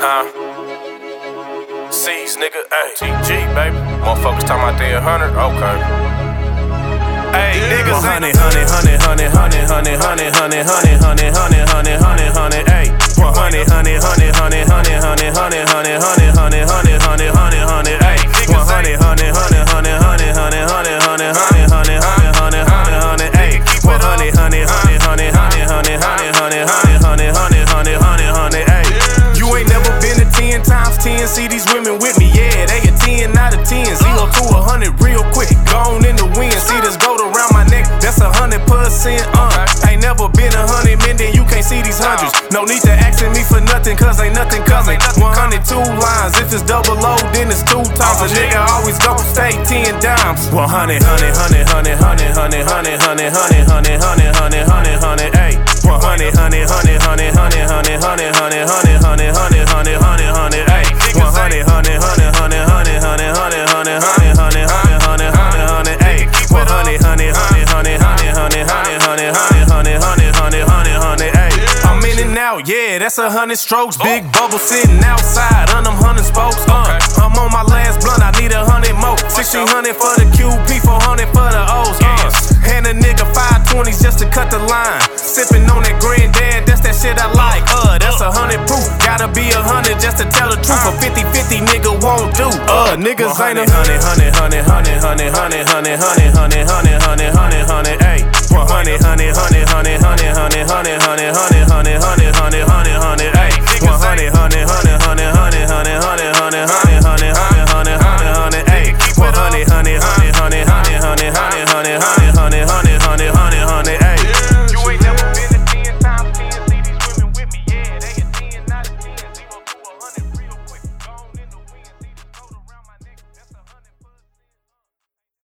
Huh? Ceez, nigga, ayy. TG, baby. Motherfuckers talking about they a hundred, okay. Ayy, niggas honey, honey, honey, honey, honey, honey, honey, honey, honey, honey, honey, No need to askin' me for nothing, cause ain't nothing coming. 102 lines, if it's double O, then it's two times. A nigga always go stay 10 dimes. 100, honey honey honey honey honey honey honey honey honey out, yeah, that's a hundred strokes. Big bubble sitting outside on them hundred spokes. Uh, I'm on my last blunt, I need a hundred more. 1600 for the QP, 400 for the O's. Uh, and a nigga 520s just to cut the line. Sipping on that granddad, that's that shit I like. Uh, that's a hundred proof. Gotta be a hundred just to tell the truth. A 50 50 nigga won't do. Uh, niggas ain't a hundred, hundred, hundred, hundred, hundred, hundred, hundred, hundred, hundred, hundred, hundred, hundred, hundred, hundred, hundred, hundred,